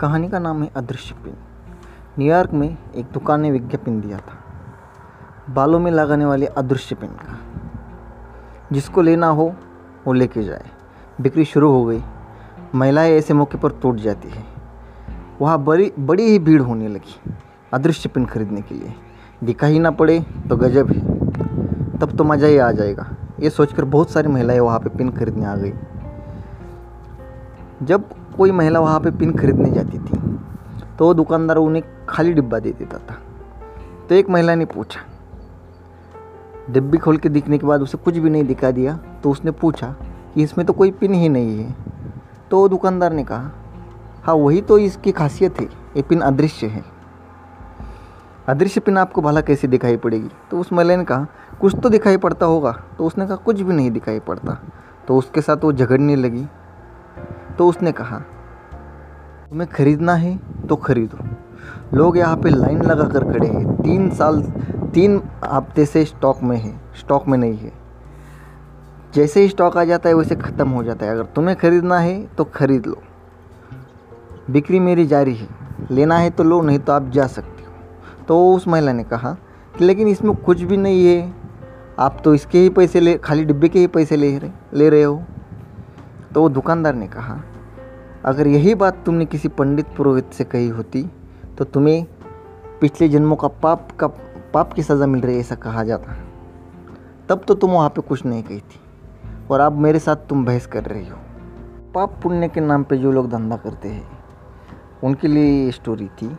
कहानी का नाम है अदृश्य पिन। न्यूयॉर्क में एक दुकान ने विज्ञापन दिया था। बालों में लगाने वाले अदृश्य पिन का। जिसको लेना हो, वो लेके जाए। बिक्री शुरू हो गई। महिलाएँ ऐसे मौके पर टूट जाती है। वहाँ बड़ी बड़ी ही भीड़ होने लगी अदृश्य पिन खरीदने के लिए। दिखा ही ना पड़े तो गजब है। तब तो मज़ा ही आ जाएगा। ये सोचकर बहुत सारी महिलाएँ वहाँ पे पिन खरीदने आ गई। जब कोई महिला वहाँ पे पिन खरीदने जाती थी तो दुकानदार उन्हें खाली डिब्बा दे देता था। तो एक महिला ने पूछा। डिब्बी खोल के दिखने के बाद उसे कुछ भी नहीं दिखा दिया तो उसने पूछा कि इसमें तो कोई पिन ही नहीं है। तो दुकानदार ने कहा हाँ वही तो इसकी खासियत है, ये पिन अदृश्य है। अदृश्य पिन आपको भला कैसे दिखाई पड़ेगी? तो उस महिला ने कहा, कुछ तो दिखाई पड़ता होगा। तो उसने कहा, कुछ भी नहीं दिखाई पड़ता। तो उसके साथ वो झगड़ने लगी। तो उसने कहा, तुम्हें खरीदना है तो खरीदो। लोग यहाँ पे लाइन लगा कर खड़े हैं। तीन साल, तीन हफ़्ते से स्टॉक में है, स्टॉक में नहीं है। जैसे ही स्टॉक आ जाता है, वैसे ख़त्म हो जाता है। अगर तुम्हें खरीदना है तो खरीद लो। बिक्री मेरी जारी है। लेना है तो लो, नहीं तो आप जा सकते हो। तो उस महिला ने कहा कि लेकिन इसमें कुछ भी नहीं है। आप तो इसके ही पैसे ले, खाली डिब्बे के ही पैसे ले रहे ले रहे हो। तो वो दुकानदार ने कहा, अगर यही बात तुमने किसी पंडित पुरोहित से कही होती तो तुम्हें पिछले जन्मों का पाप का पाप की सज़ा मिल रही है ऐसा कहा जाता। तब तो तुम वहाँ पे कुछ नहीं कही थी, और अब मेरे साथ तुम बहस कर रही हो। पाप पुण्य के नाम पे जो लोग धंधा करते हैं, उनके लिए ये स्टोरी थी,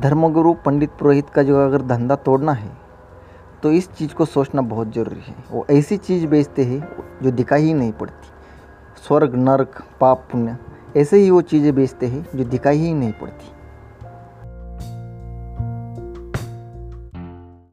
धर्मगुरु पंडित पुरोहित का जो अगर धंधा तोड़ना है तो इस चीज़ को सोचना बहुत ज़रूरी है। वो ऐसी चीज़ बेचते हैं, जो दिखाई ही नहीं पड़ती। स्वर्ग, नरक, पाप, पुण्य, ऐसे ही वो चीज़ें बेचते हैं जो दिखाई ही नहीं पड़ती।